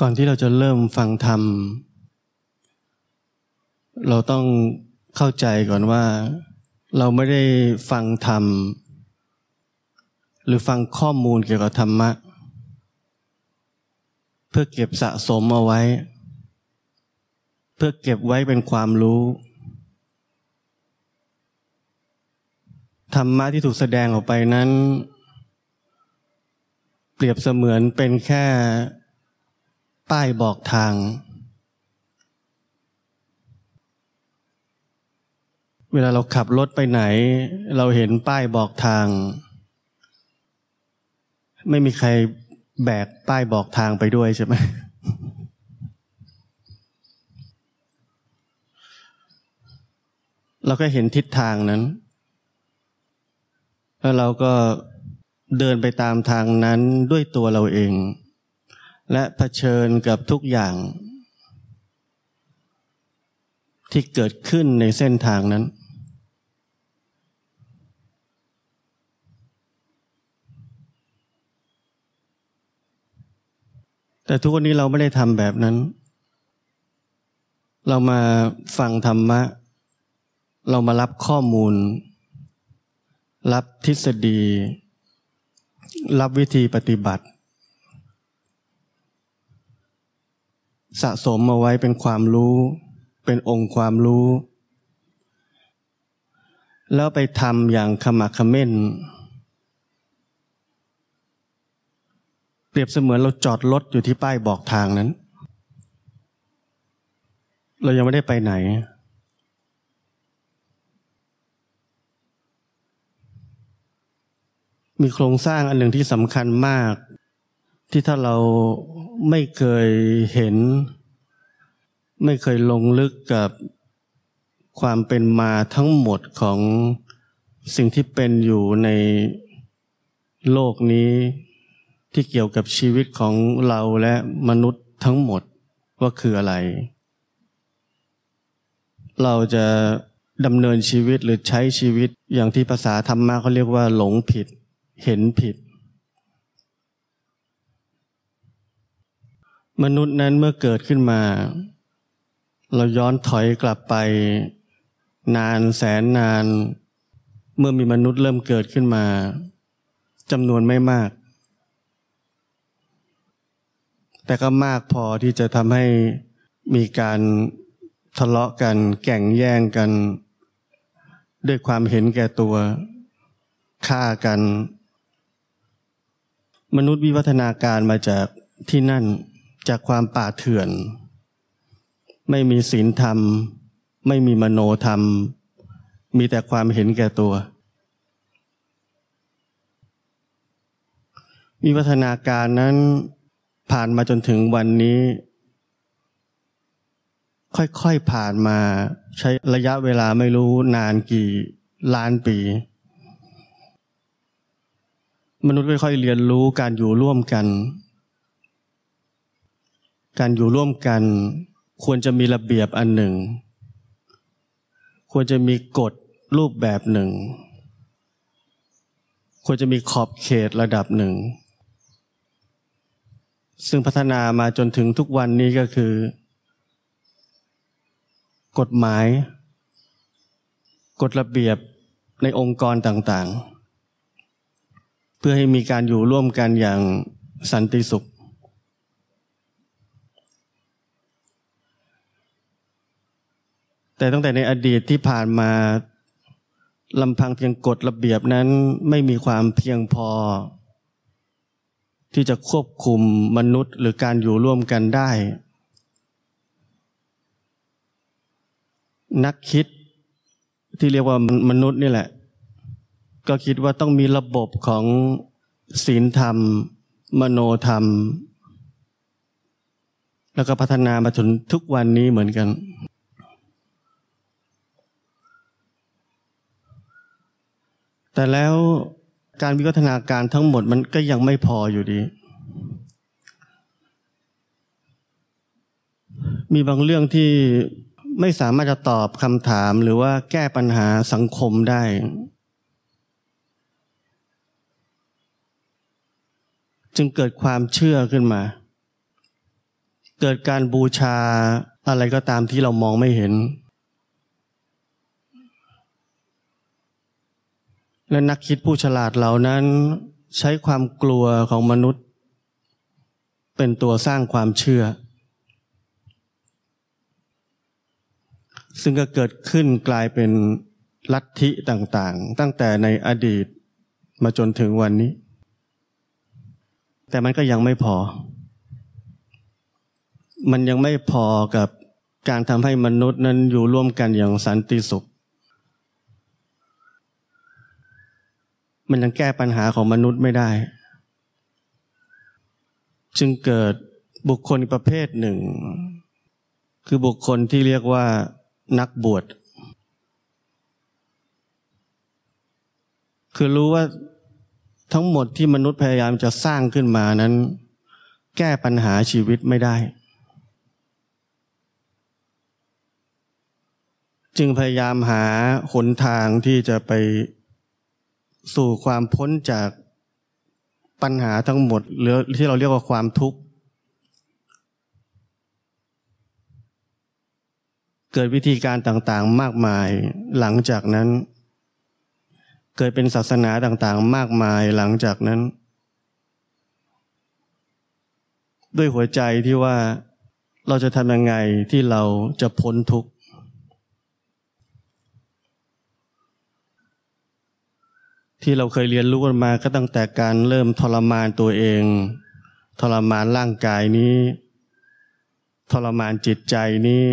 ก่อนที่เราจะเริ่มฟังธรรม เราต้องเข้าใจก่อนว่า เราไม่ได้ฟังธรรม หรือฟังข้อมูลเกี่ยวกับธรรมะ เพื่อเก็บสะสมเอาไว้ เพื่อเก็บไว้เป็นความรู้ ธรรมะที่ถูกแสดงออกไปนั้น เปรียบเสมือนเป็นแค่ ป้ายบอกทาง เวลาเราขับรถไปไหน เราเห็นป้ายบอกทาง ไม่มีใครแบกป้ายบอกทางไปด้วยใช่ไหมเราก็เห็นทิศทางนั้น แล้วเราก็เดินไปตามทางนั้นด้วยตัวเราเอง และะเผชิญกับทุกอย่าง ที่เกิดขึ้นในเส้นทางนั้น แต่ทุกวันนี้เราไม่ได้ทำแบบนั้น เรามาฟังธรรมะ เรามารับข้อมูล รับทฤษฎี รับวิธีปฏิบัติ สะสมมาไว้เป็นความรู้ เป็นองค์ความรู้ แล้วไปทำอย่างขมักขม้น เปรียบเสมือนเราจอดรถอยู่ที่ป้ายบอกทางนั้น เรายังไม่ได้ไปไหน มีโครงสร้างอันหนึ่งที่สำคัญมาก ที่ถ้าเราไม่เคยเห็น ไม่เคยลงลึกกับความเป็นมาทั้งหมดของสิ่งที่เป็นอยู่ในโลกนี้ที่เกี่ยวกับชีวิตของเราและมนุษย์ทั้งหมดว่าคืออะไร เราจะดำเนินชีวิตหรือใช้ชีวิตอย่างที่ภาษาธรรมะเขาเรียกว่าหลงผิด เห็นผิด มนุษย์นั้นเมื่อเกิดขึ้นมา เราย้อนถอยกลับไป นานแสนนาน เมื่อมีมนุษย์เริ่มเกิดขึ้นมาจำนวนไม่มาก แต่ก็มากพอที่จะทำให้มีการทะเลาะกัน แก่งแย่งกัน ด้วยความเห็นแก่ตัวฆ่ากัน มนุษย์วิวัฒนาการมาจากที่นั่น จากความป่าเถื่อน ไม่มีศีลธรรม ไม่มีมโนธรรม มีแต่ความเห็นแก่ตัวมีวัฒนาการนั้นผ่านมาจนถึงวันนี้ ค่อยๆผ่านมาใช้ระยะเวลาไม่รู้นานกี่ล้านปี มนุษย์ค่อยๆเรียนรู้การอยู่ร่วมกัน การอยู่ร่วมกันควรจะมีระเบียบอันหนึ่ง ควรจะมีกฎรูปแบบหนึ่ง ควรจะมีขอบเขตระดับหนึ่ง ซึ่งพัฒนามาจนถึงทุกวันนี้ก็คือ กฎหมาย กฎระเบียบในองค์กรต่างๆ เพื่อให้มีการอยู่ร่วมกันอย่างสันติสุข แต่ตั้งแต่ในอดีตที่ผ่านมาลำพังเพียงกฎระเบียบนั้นไม่มีความเพียงพอ ที่จะควบคุมมนุษย์หรือการอยู่ร่วมกันได้ นักคิดที่เรียกว่ามนุษย์นี่แหละ ก็คิดว่าต้องมีระบบของศีลธรรม มโนธรรม แล้วก็พัฒนามาถึงทุกวันนี้เหมือนกัน แต่แล้วการวิวัฒนาการทั้งหมดมันก็ยังไม่พออยู่ดี มีบางเรื่องที่ไม่สามารถจะตอบคำถามหรือว่าแก้ปัญหาสังคมได้ จึงเกิดความเชื่อขึ้นมา เกิดการบูชาอะไรก็ตามที่เรามองไม่เห็น และนักคิดผู้ฉลาดเหล่านั้น ใช้ความกลัวของมนุษย์ เป็นตัวสร้างความเชื่อ ซึ่งก็เกิดขึ้นกลายเป็นลัทธิต่างๆ ตั้งแต่ในอดีตมาจนถึงวันนี้ แต่มันก็ยังไม่พอ มันยังไม่พอกับการทำให้มนุษย์นั้นอยู่ร่วมกันอย่างสันติสุข มันยังแก้ปัญหาของมนุษย์ไม่ได้ จึงเกิดบุคคลประเภทหนึ่ง คือบุคคลที่เรียกว่านักบวช คือรู้ว่าทั้งหมดที่มนุษย์พยายามจะสร้างขึ้นมานั้น แก้ปัญหาชีวิตไม่ได้ จึงพยายามหาหนทางที่จะไป สู่ความพ้นจากปัญหาทั้งหมด หรือที่เราเรียกว่าความทุกข์ เกิดวิธีการต่างๆมากมายหลังจากนั้น เกิดเป็นศาสนาต่างๆ มากมายหลังจากนั้น ด้วยหัวใจที่ว่าเราจะทำยังไงที่เราจะพ้นทุกข์ ที่เราเคยเรียนรู้กันมาก็ตั้งแต่การเริ่มทรมานตัวเอง ทรมานร่างกายนี้ ทรมานจิตใจนี้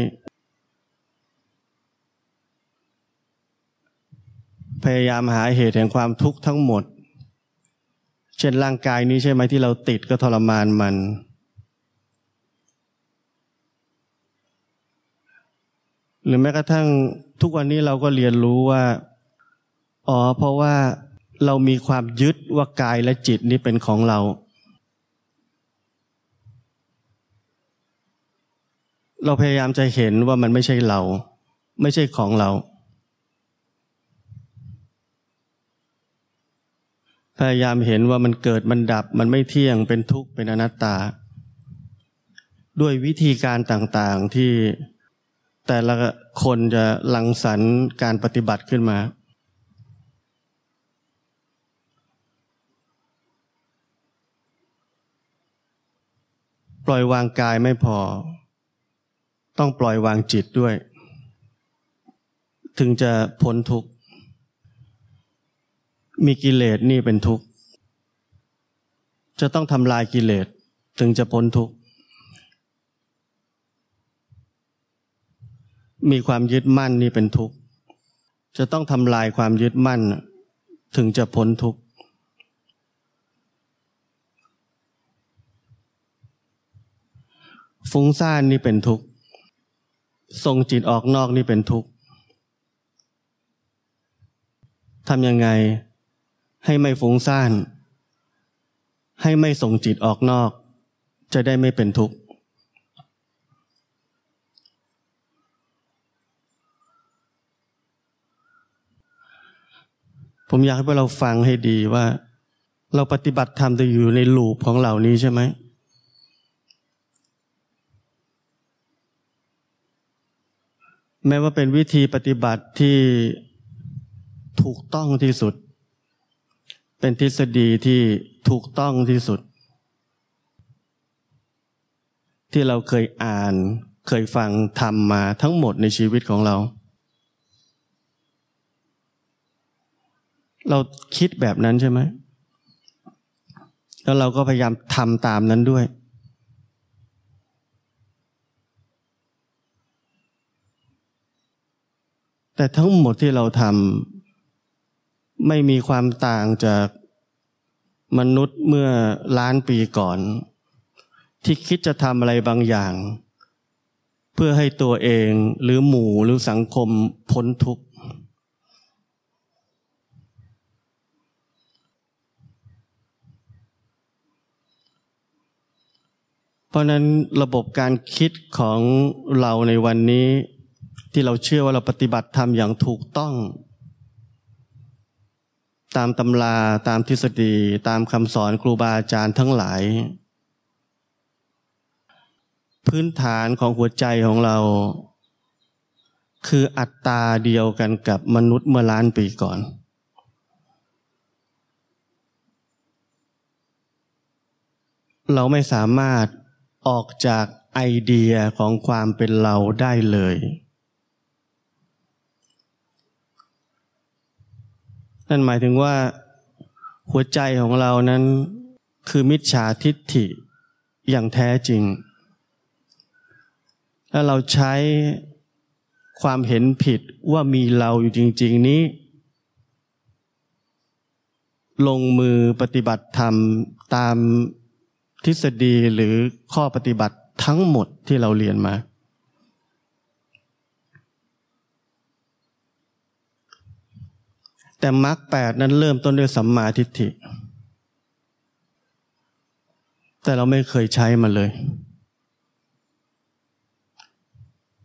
พยายามหาเหตุแห่งความทุกข์ทั้งหมด เช่นร่างกายนี้ใช่ไหมที่เราติดก็ทรมานมัน หรือแม้กระทั่งทุกวันนี้เราก็เรียนรู้ว่า อ๋อ เพราะว่า เรามีความยึดว่ากายและจิตนี้เป็นของเรา เราพยายามจะเห็นว่ามันไม่ใช่เรา ไม่ใช่ของเรา พยายามเห็นว่ามันเกิดมันดับ มันไม่เที่ยงเป็นทุกข์เป็นอนัตตา ด้วยวิธีการต่างๆที่แต่ละคนจะลังสรรค์การปฏิบัติขึ้นมา ปล่อยวางกายไม่พอ ต้องปล่อยวางจิตด้วย ถึงจะพ้นทุกข์ มีกิเลสนี่เป็นทุกข์ จะต้องทำลายกิเลสถึงจะพ้นทุกข์ มีความยึดมั่นนี่เป็นทุกข์ จะต้องทำลายความยึดมั่น ถึงจะพ้นทุกข์ ฟุ้งซ่านนี่เป็นทุกข์ส่งจิตออกนอกนี่เป็นทุกข์ทำยังไงให้ไม่ฟุ้งซ่าน ให้ไม่ส่งจิตออกนอก จะได้ไม่เป็นทุกข์ผมอยากให้พวกเราฟังให้ดีว่า เราปฏิบัติธรรมจะอยู่ในลูปของเหล่านี้ใช่ไหม แม้ว่าเป็นวิธีปฏิบัติที่ถูกต้องที่สุด เป็นทฤษฎีที่ถูกต้องที่สุด ที่เราเคยอ่านเคยฟังทำมาทั้งหมดในชีวิตของเรา เราคิดแบบนั้นใช่ไหมแล้วเราก็พยายามทำตามนั้นด้วย แต่ทั้งหมดที่เราทำไม่มีความต่างจากมนุษย์เมื่อล้านปีก่อน ที่คิดจะทำอะไรบางอย่าง เพื่อให้ตัวเองหรือหมู่หรือสังคมพ้นทุกข์ เพราะนั้นระบบการคิดของเราในวันนี้ ที่เราเชื่อว่าเราปฏิบัติธรรมอย่างถูกต้อง ตามตำราตามทฤษฎี ตามคำสอนครูบาอาจารย์ทั้งหลาย พื้นฐานของหัวใจของเรา คืออัตตาเดียวกันกับมนุษย์เมื่อล้านปีก่อนเราไม่สามารถออกจากไอเดียของความเป็นเราได้เลย นั่นหมายถึงว่า หัวใจของเรานั้น คือมิจฉาทิฏฐิอย่างแท้จริงแล้วเราใช้ความเห็นผิดว่ามีเราอยู่จริง ๆนี้ ลงมือปฏิบัติธรรมตามทฤษฎีหรือข้อปฏิบัติทั้งหมดที่เราเรียนมา แต่มรรคแปดนั้นเริ่มต้นด้วยสัมมาทิฏฐิ แต่เราไม่เคยใช้มันเลย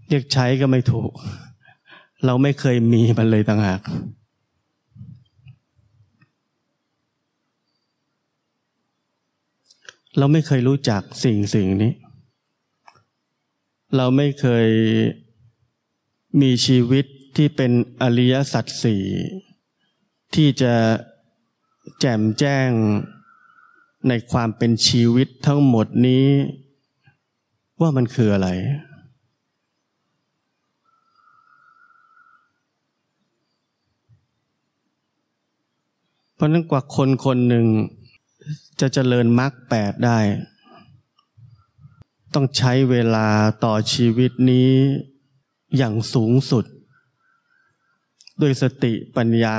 เรียกใช้ก็ไม่ถูก เราไม่เคยมีมันเลยต่างหากเราไม่เคยรู้จักสิ่งสิ่งนี้ เราไม่เคยมีชีวิตที่เป็นอริยสัจสี่ ที่จะแจ่มแจ้งในความเป็นชีวิตทั้งหมดนี้ ว่ามันคืออะไร เพราะนั้นกว่าคนคนหนึ่ง จะเจริญมรรคแปดได้ ต้องใช้เวลาต่อชีวิตนี้อย่างสูงสุด ด้วยสติปัญญา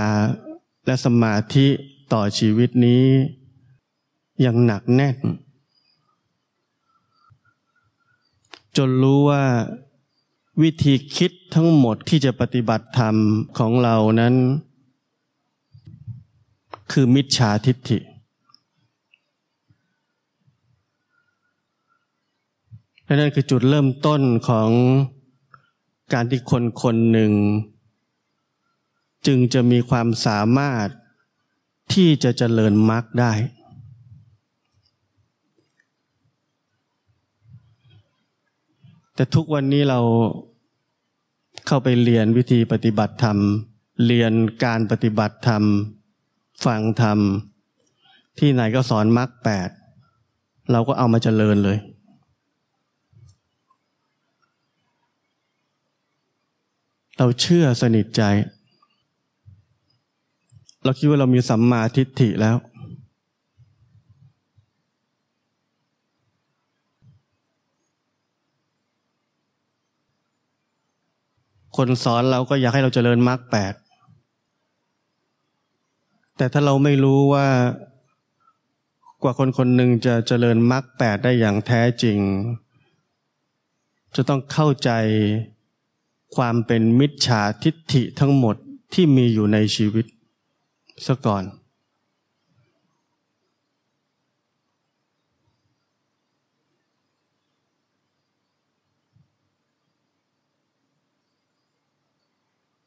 และสมาธิต่อชีวิตนี้ย่างหนักแน่น จนรู้ว่าวิธีคิดทั้งหมดที่จะปฏิบัติธรรมของเรานั้น คือมิจฉาทิฏฐิ นั่นคือจุดเริ่มต้นของการที่คนคนหนึ่ง จึงจะมีความสามารถที่จะเจริญมรรคได้ แต่ทุกวันนี้เราเข้าไปเรียนวิธีปฏิบัติธรรม เรียนการปฏิบัติธรรม ฟังธรรม ที่ไหนก็สอนมรรคแปดเราก็เอามาเจริญเลย เราเชื่อสนิทใจ เราคิดว่าเรามีสัมมาทิฏฐิแล้ว คนสอนเราก็อยากให้เราเจริญมรรคแปด แต่ถ้าเราไม่รู้ว่ากว่าคนคนหนึ่งจะเจริญมรรคแปดได้อย่างแท้จริง จะต้องเข้าใจความเป็นมิจฉาทิฏฐิทั้งหมดที่มีอยู่ในชีวิต ซะก่อน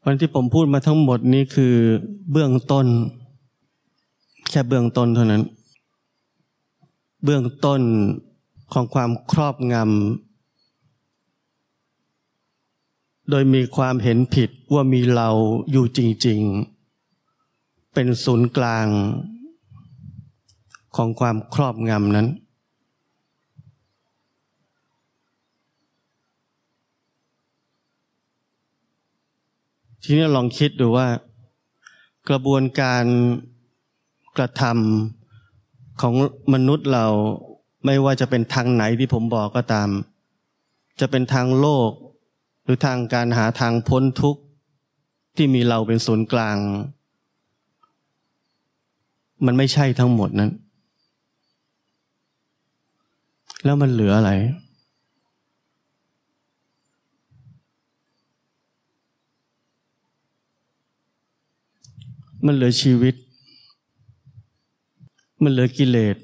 วันที่ผมพูดมาทั้งหมดนี้คือเบื้องต้น แค่เบื้องต้นเท่านั้น เบื้องต้นของความครอบงำ โดยมีความเห็นผิดว่ามีเราอยู่จริง ๆ เป็นศูนย์กลางของความครอบงำนั้น ทีนี้ลองคิดดูว่า กระบวนการกระทำของมนุษย์เราไม่ว่าจะเป็นทางไหนที่ผมบอกก็ตาม จะเป็นทางโลก หรือทางการหาทางพ้นทุกข์ที่มีเราเป็นศูนย์กลาง มันไม่ใช่ทั้งหมดนั้น แล้วมันเหลืออะไร มันเหลือชีวิต มันเหลือกิเลส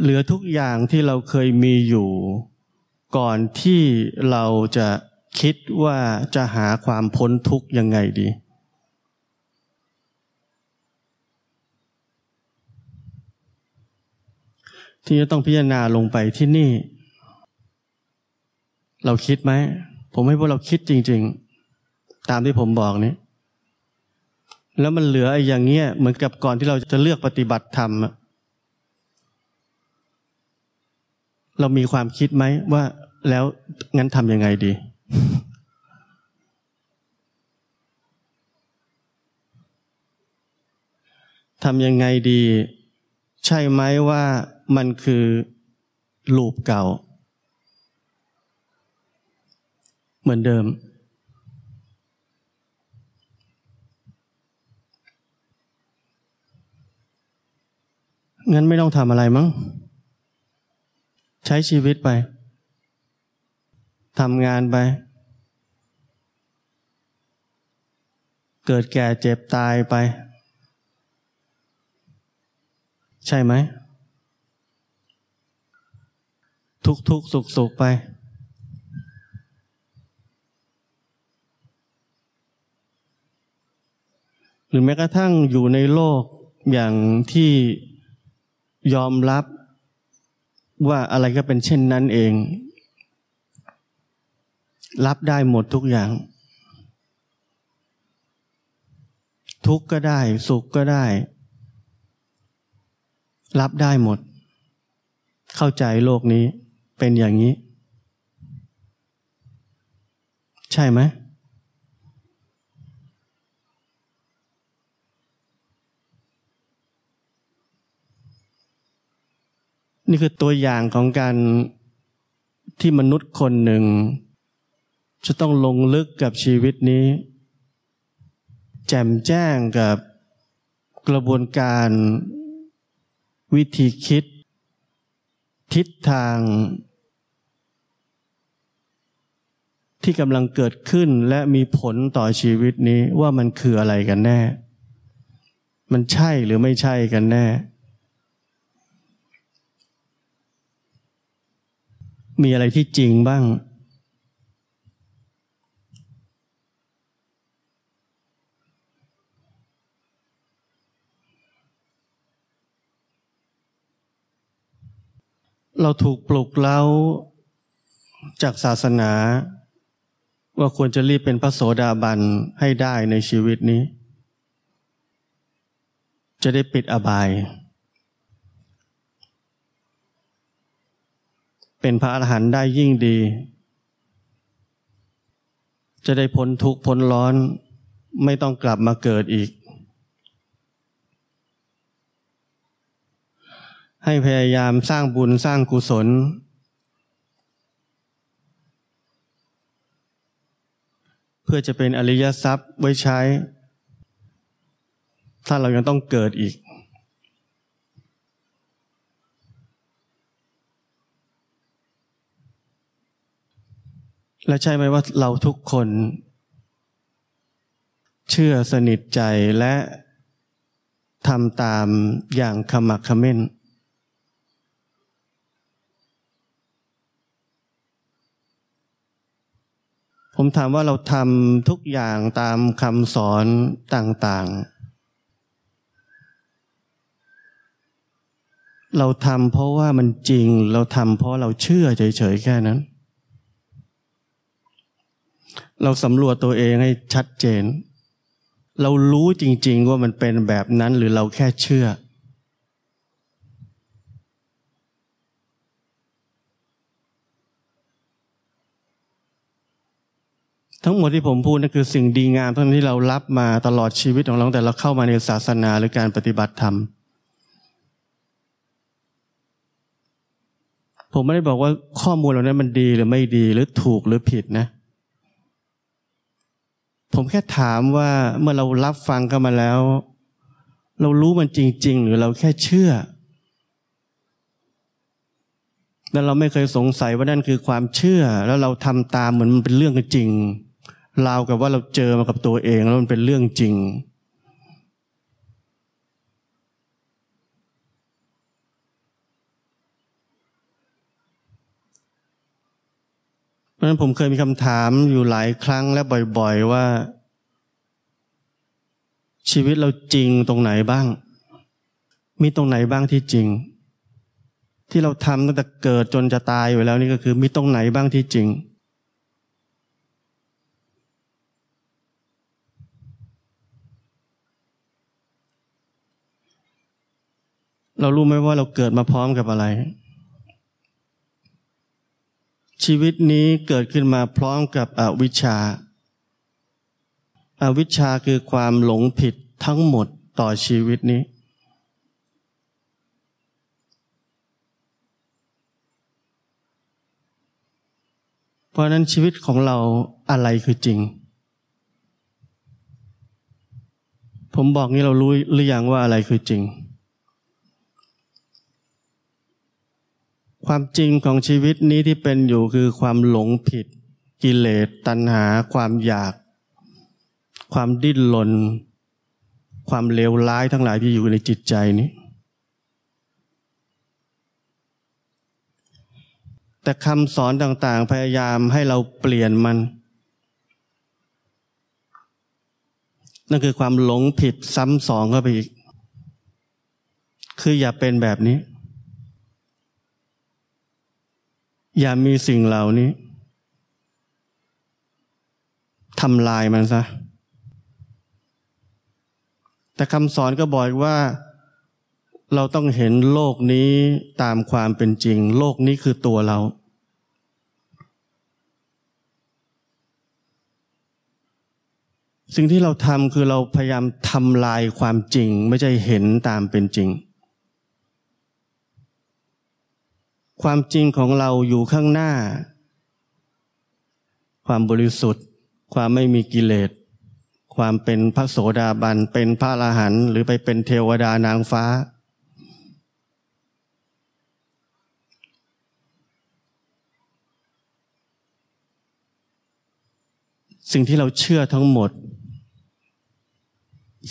เหลือทุกอย่างที่เราเคยมีอยู่ ก่อนที่เราจะคิดว่าจะหาความพ้นทุกข์ยังไงดี ที่จะต้องพิจารณาลงไปที่นี่ เราคิดไหม ผมให้พวกเราคิดจริง ๆ ตามที่ผมบอกนี้แล้วมันเหลือไอ้อย่างเงี้ยเหมือนกับก่อนที่เราจะเลือกปฏิบัติธรรมเรามีความคิดไหมว่าแล้วงั้นทำยังไงดี ทำยังไงดี ใช่ไหมว่า มันคือลูปเก่า เหมือนเดิม งั้นไม่ต้องทำอะไรมั้ง ใช้ชีวิตไป ทำงานไป เกิดแก่เจ็บตายไป ใช่ไหม ทุกทุกสุขสุขไป หรือแม้กระทั่งอยู่ในโลกอย่างที่ยอมรับว่าอะไรก็เป็นเช่นนั้นเอง รับได้หมดทุกอย่าง ทุกก็ได้ สุขก็ได้ รับได้หมด เข้าใจโลกนี้ เป็นอย่างนี้ ใช่ไหมนี่คือตัวอย่างของการที่มนุษย์คนหนึ่ง จะต้องลงลึกกับชีวิตนี้ แจ่มแจ้งกับกระบวนการวิธีคิด ทิศทาง ที่กำลังเกิดขึ้นและมีผลต่อชีวิตนี้ว่ามันคืออะไรกันแน่ มันใช่หรือไม่ใช่กันแน่ มีอะไรที่จริงบ้าง เราถูกปลุกเล้าจากศาสนา ว่าควรจะรีบเป็นพระโสดาบันให้ได้ในชีวิตนี้ จะได้ปิดอบาย เป็นพระอรหันต์ได้ยิ่งดี จะได้พ้นทุกข์พ้นร้อนไม่ต้องกลับมาเกิดอีก ให้พยายามสร้างบุญสร้างกุศล เพื่อจะเป็นอริยทรัพย์ไว้ใช้ ถ้าเรายังต้องเกิดอีก และใช่ไหมว่าเราทุกคน เชื่อสนิทใจและทำตามอย่างขมักขม้น ผมถามว่าเราทำทุกอย่างตามคำสอนต่างๆ เราทำเพราะว่ามันจริง เราทำเพราะเราเชื่อเฉยๆแค่นั้น เราสำรวจตัวเองให้ชัดเจน เรารู้จริงๆว่ามันเป็นแบบนั้นหรือเราแค่เชื่อ ทั้งหมดที่ผมพูดนั่นคือสิ่งดีงามทั้งที่เรารับมาตลอดชีวิตของเราแต่เราเข้ามาในศาสนาหรือการปฏิบัติธรรม ผมไม่ได้บอกว่าข้อมูลเหล่านั้นมันดีหรือไม่ดีหรือถูกหรือผิดนะ ผมแค่ถามว่าเมื่อเรารับฟังกันมาแล้ว เรารู้มันจริง ๆ หรือเราแค่เชื่อแล้วเราไม่เคยสงสัยว่านั่นคือความเชื่อ แล้วเราทำตามเหมือนมันเป็นเรื่องจริง ราวกับว่าเราเจอมากับตัวเองแล้วมันเป็นเรื่องจริง เพราะฉะนั้นผมเคยมีคำถามอยู่หลายครั้งและบ่อยๆว่า ชีวิตเราจริงตรงไหนบ้าง มีตรงไหนบ้างที่จริง ที่เราทำตั้งแต่เกิดจนจะตายอยู่แล้วนี่ก็คือ มีตรงไหนบ้างที่จริง เรารู้ไหมว่าเราเกิดมาพร้อมกับอะไร ชีวิตนี้เกิดขึ้นมาพร้อมกับอวิชชาอาวิชชาคือความหลงผิดทั้งหมดต่อชีวิตนี้ เพราะนั้นชีวิตของเราอะไรคือจริง ผมบอกนี้เรารู้หรือยังว่าอะไรคือจริง ความจริงของชีวิตนี้ที่เป็นอยู่คือความหลงผิด กิเลสตัณหา ความอยาก ความดิ้นรนความเลวร้ายทั้งหลายที่อยู่ในจิตใจนี้ แต่คำสอนต่างๆ พยายามให้เราเปลี่ยนมัน นั่นคือความหลงผิดซ้ำสองเข้าไปอีก คืออย่าเป็นแบบนี้ อย่ามีสิ่งเหล่านี้ทำลายมันซะ แต่คำสอนก็บอกว่า เราต้องเห็นโลกนี้ตามความเป็นจริง โลกนี้คือตัวเราสิ่งที่เราทำคือเราพยายามทำลายความจริง ไม่ใช่เห็นตามเป็นจริง ความจริงของเราอยู่ข้างหน้า ความบริสุทธิ์ ความไม่มีกิเลส ความเป็นพระโสดาบัน เป็นพระอรหันต์หรือไปเป็นเทวดานางฟ้า สิ่งที่เราเชื่อทั้งหมด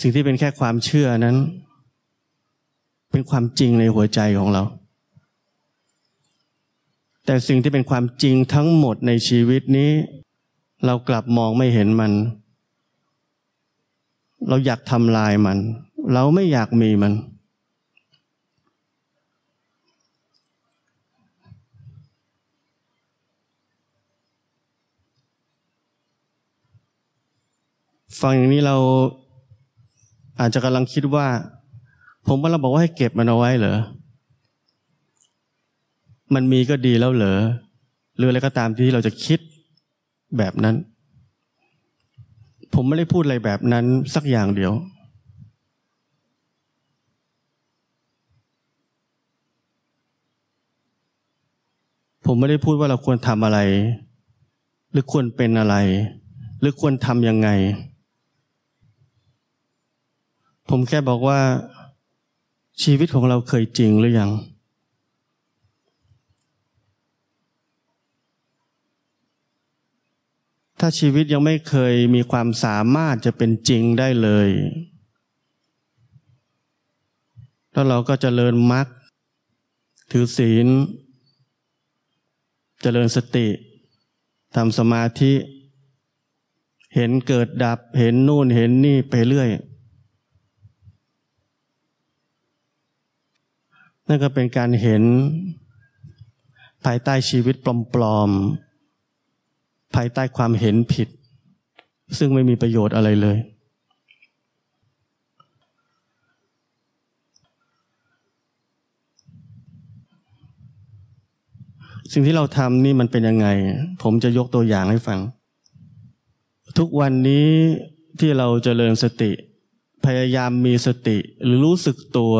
สิ่งที่เป็นแค่ความเชื่อนั้น เป็นความจริงในหัวใจของเรา แต่สิ่งที่เป็นความจริงทั้งหมดในชีวิตนี้ เรากลับมองไม่เห็นมัน เราอยากทำลายมัน เราไม่อยากมีมัน ฟังอย่างนี้เราอาจจะกำลังคิดว่า ผมว่าเราบอกว่าให้เก็บมันเอาไว้เหรอ มันมีก็ดีแล้วเหรอหรืออะไรก็ตามที่เราจะคิดแบบนั้น ผมไม่ได้พูดอะไรแบบนั้นสักอย่างเดียว ผมไม่ได้พูดว่าเราควรทำอะไร หรือควรเป็นอะไร หรือควรทำยังไง ผมแค่บอกว่าชีวิตของเราเคยจริงหรือยัง ถ้าชีวิตยังไม่เคยมีความสามารถจะเป็นจริงได้เลย แล้วเราก็จเจริญมรรคถือศีลเจริญสติทำสมาธิ เห็นเกิดดับเห็นนู่นเห็นนี่ไปเรื่อย นั่นก็เป็นการเห็นภายใต้ชีวิตปลอมๆ ภายใต้ความเห็นผิด ซึ่งไม่มีประโยชน์อะไรเลย สิ่งที่เราทำนี่มันเป็นยังไง ผมจะยกตัวอย่างให้ฟัง ทุกวันนี้ที่เราจเจริญสติ พยายามมีสติหรือรู้สึกตัว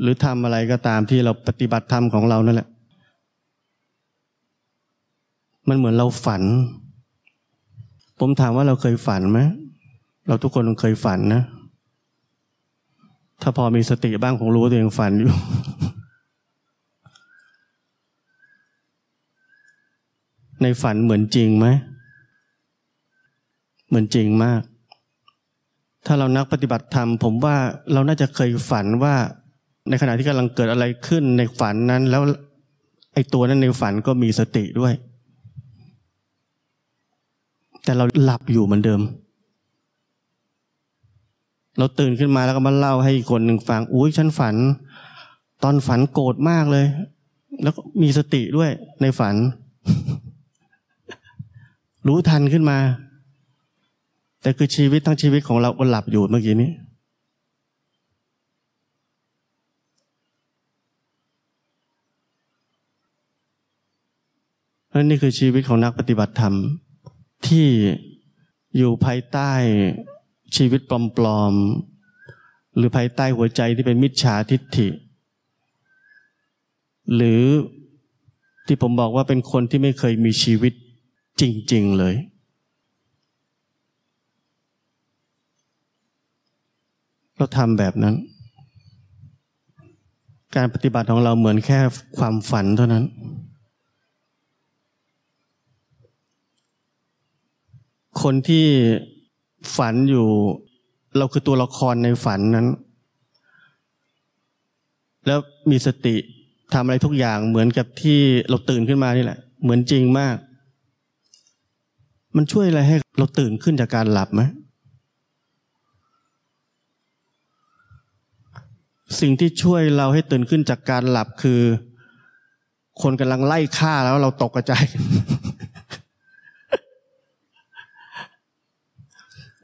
หรือทำอะไรก็ตามที่เราปฏิบัติธรรมของเรานั่นแหละ มันเหมือนเราฝัน ผมถามว่าเราเคยฝันไหมเราทุกคนเคยฝันนะ ถ้าพอมีสติบ้างคงรู้ตัวเองฝันอยู่ ในฝันเหมือนจริงไหมเหมือนจริงมาก ถ้าเรานักปฏิบัติธรรม ผมว่าเราน่าจะเคยฝันว่า ในขณะที่กำลังเกิดอะไรขึ้นในฝันนั้น แล้วไอ้ตัวนั้นในฝันก็มีสติด้วย แต่เราหลับอยู่เหมือนเดิม เราตื่นขึ้นมาแล้วก็มาเล่าให้คนหนึ่งฟังอุ้ยฉันฝัน ตอนฝันโกรธมากเลย แล้วก็มีสติด้วยในฝัน รู้ทันขึ้นมา แต่คือชีวิตทั้งชีวิตของเราก็หลับอยู่เมื่อกี้นี้และนี่คือชีวิตของนักปฏิบัติธรรม ที่อยู่ภายใต้ชีวิตปลอมๆ หรือภายใต้หัวใจที่เป็นมิจฉาทิฏฐิ หรือที่ผมบอกว่าเป็นคนที่ไม่เคยมีชีวิตจริง ๆ เลย เราทำแบบนั้น การปฏิบัติของเราเหมือนแค่ความฝันเท่านั้น คนที่ฝันอยู่ เราคือตัวละครในฝันนั้น แล้วมีสติทำอะไรทุกอย่างเหมือนกับที่เราตื่นขึ้นมานี่แหละ เหมือนจริงมาก มันช่วยอะไรให้เราตื่นขึ้นจากการหลับไหมสิ่งที่ช่วยเราให้ตื่นขึ้นจากการหลับคือ คนกำลังไล่ฆ่าแล้วเราตกกระจาย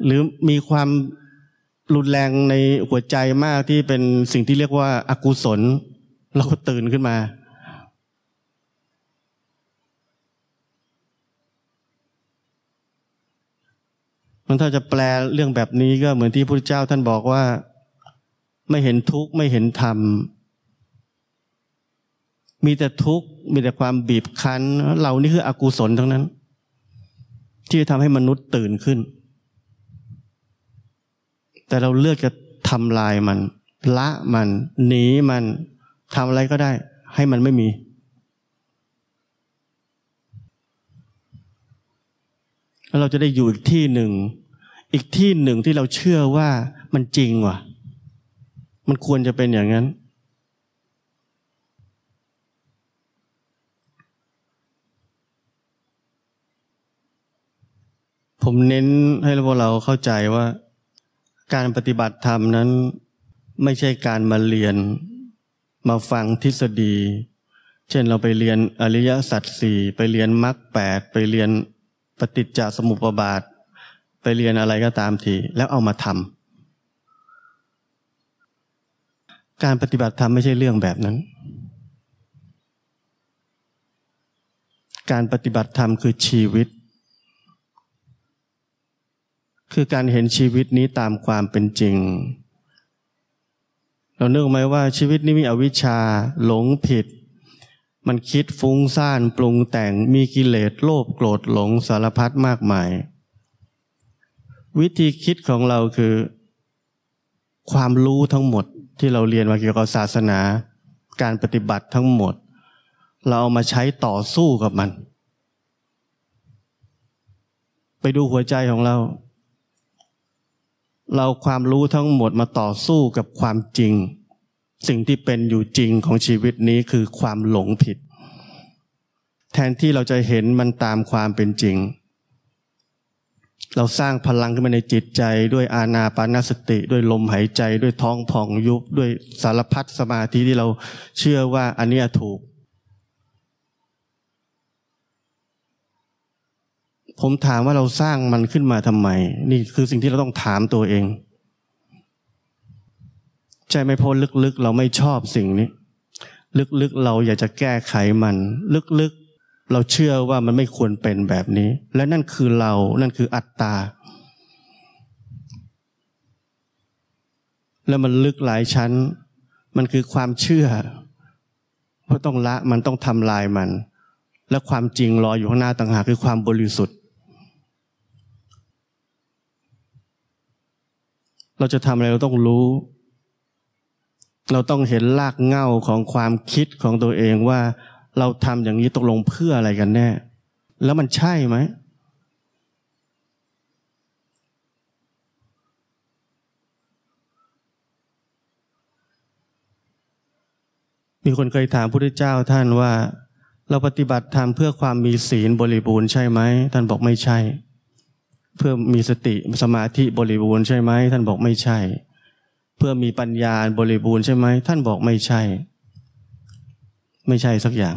หรือมีความรุนแรงในหัวใจมากที่เป็นสิ่งที่เรียกว่าอากุศล เราก็ตื่นขึ้นมา มันถ้าจะแปลเรื่องแบบนี้ก็เหมือนที่พระเจ้าท่านบอกว่า ไม่เห็นทุกข์ไม่เห็นธรรม มีแต่ทุกข์มีแต่ความบีบคั้น เรานี่คืออกุศลทั้งนั้น ที่ทำให้มนุษย์ตื่นขึ้น แต่เราเลือกจะทำลายมัน ละมัน หนีมันทำอะไรก็ได้ ให้มันไม่มี แล้วเราจะได้อยู่อีกที่หนึ่ง อีกที่หนึ่งที่เราเชื่อว่ามันจริงว่ะ มันควรจะเป็นอย่างนั้นผมเน้นให้พวกเราเข้าใจว่า การปฏิบัติธรรมนั้น ไม่ใช่การมาเรียน มาฟังทฤษฎี เช่นเราไปเรียนอริยสัจสี่ไปเรียนมรรคแปดไปเรียนปฏิจจสมุปบาท ไปเรียนอะไรก็ตามทีแล้วเอามาทำการปฏิบัติธรรมไม่ใช่เรื่องแบบนั้น การปฏิบัติธรรมคือชีวิต คือการเห็นชีวิตนี้ตามความเป็นจริง เราเนึกไหมว่าชีวิตนี้มีอวิชชาหลงผิด มันคิดฟุ้งซ่านปรุงแต่งมีกิเลสโลภโกรธหลงสารพัดมากมาย วิธีคิดของเราคือ ความรู้ทั้งหมดที่เราเรียนมาเกี่ยวกับศาสนา การปฏิบัติทั้งหมด เราเอามาใช้ต่อสู้กับมัน ไปดูหัวใจของเรา เราความรู้ทั้งหมดมาต่อสู้กับความจริง สิ่งที่เป็นอยู่จริงของชีวิตนี้คือความหลงผิด แทนที่เราจะเห็นมันตามความเป็นจริง เราสร้างพลังขึ้นมาในจิตใจด้วยอาณาปานสติ ด้วยลมหายใจ ด้วยท้องผ่องยุบด้วยสารพัดสมาธิที่เราเชื่อว่าอันนี้ถูก ผมถามว่าเราสร้างมันขึ้นมาทำไม นี่คือสิ่งที่เราต้องถามตัวเองใจไม่พอลึกๆ เราไม่ชอบสิ่งนี้ ลึกๆ เราอยากจะแก้ไขมัน ลึกๆ เราเชื่อว่ามันไม่ควรเป็นแบบนี้ และนั่นคือเรา นั่นคืออัตตา แล้วมันลึกหลายชั้น มันคือความเชื่อว่าต้องละมันต้องทำลายมัน และความจริงรออยู่ข้างหน้าต่างหากคือความบริสุทธิ์ เราจะทำอะไรเราต้องรู้ เราต้องเห็นรากเหง้าของความคิดของตัวเองว่า เราทำอย่างนี้ตกลงเพื่ออะไรกันแน่ แล้วมันใช่ไหมมีคนเคยถามพระพุทธเจ้าท่านว่า เราปฏิบัติธรรมเพื่อความมีศีลบริบูรณ์ใช่ไหมท่านบอกไม่ใช่ เพื่อมีสติสมาธิบริบูรณ์ใช่ไหมท่านบอกไม่ใช่ เพื่อมีปัญญาบริบูรณ์ใช่ไหมท่านบอกไม่ใช่ ไม่ใช่สักอย่าง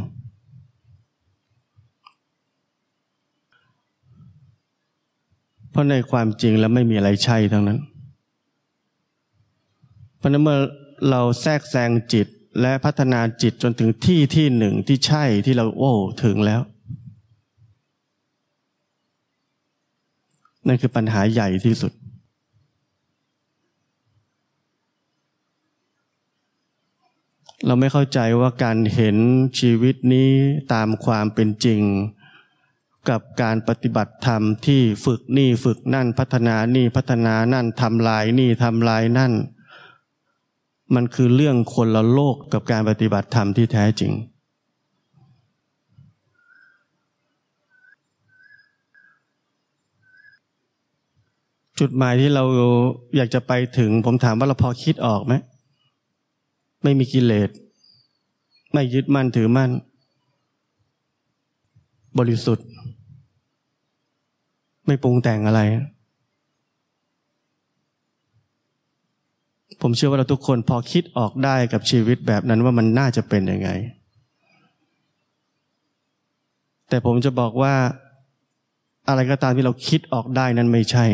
เพราะในความจริงแล้วไม่มีอะไรใช่ทั้งนั้น เพราะนั้นเมื่อเราแทรกแซงจิตและพัฒนาจิตจนถึงที่ที่หนึ่งที่ใช่ที่เราโอ้ถึงแล้ว นั่นคือปัญหาใหญ่ที่สุด เราไม่เข้าใจว่าการเห็นชีวิตนี้ตามความเป็นจริง กับการปฏิบัติธรรมที่ฝึกนี่ฝึกนั่นพัฒนานี่พัฒนานั่นทำลายนี่ทำลายนั่น มันคือเรื่องคนละโลกกับการปฏิบัติธรรมที่แท้จริง จุดหมายที่เราอยากจะไปถึง ผมถามว่าเราพอคิดออกไหมไม่มีกิเลสไม่ยึดมั่นถือมั่น บริสุทธิ์ ไม่ปรุงแต่งอะไร ผมเชื่อว่าเราทุกคนพอคิดออกได้กับชีวิตแบบนั้นว่ามันน่าจะเป็นยังไง แต่ผมจะบอกว่าอะไรก็ตามที่เราคิดออกได้นั้นไม่ใช่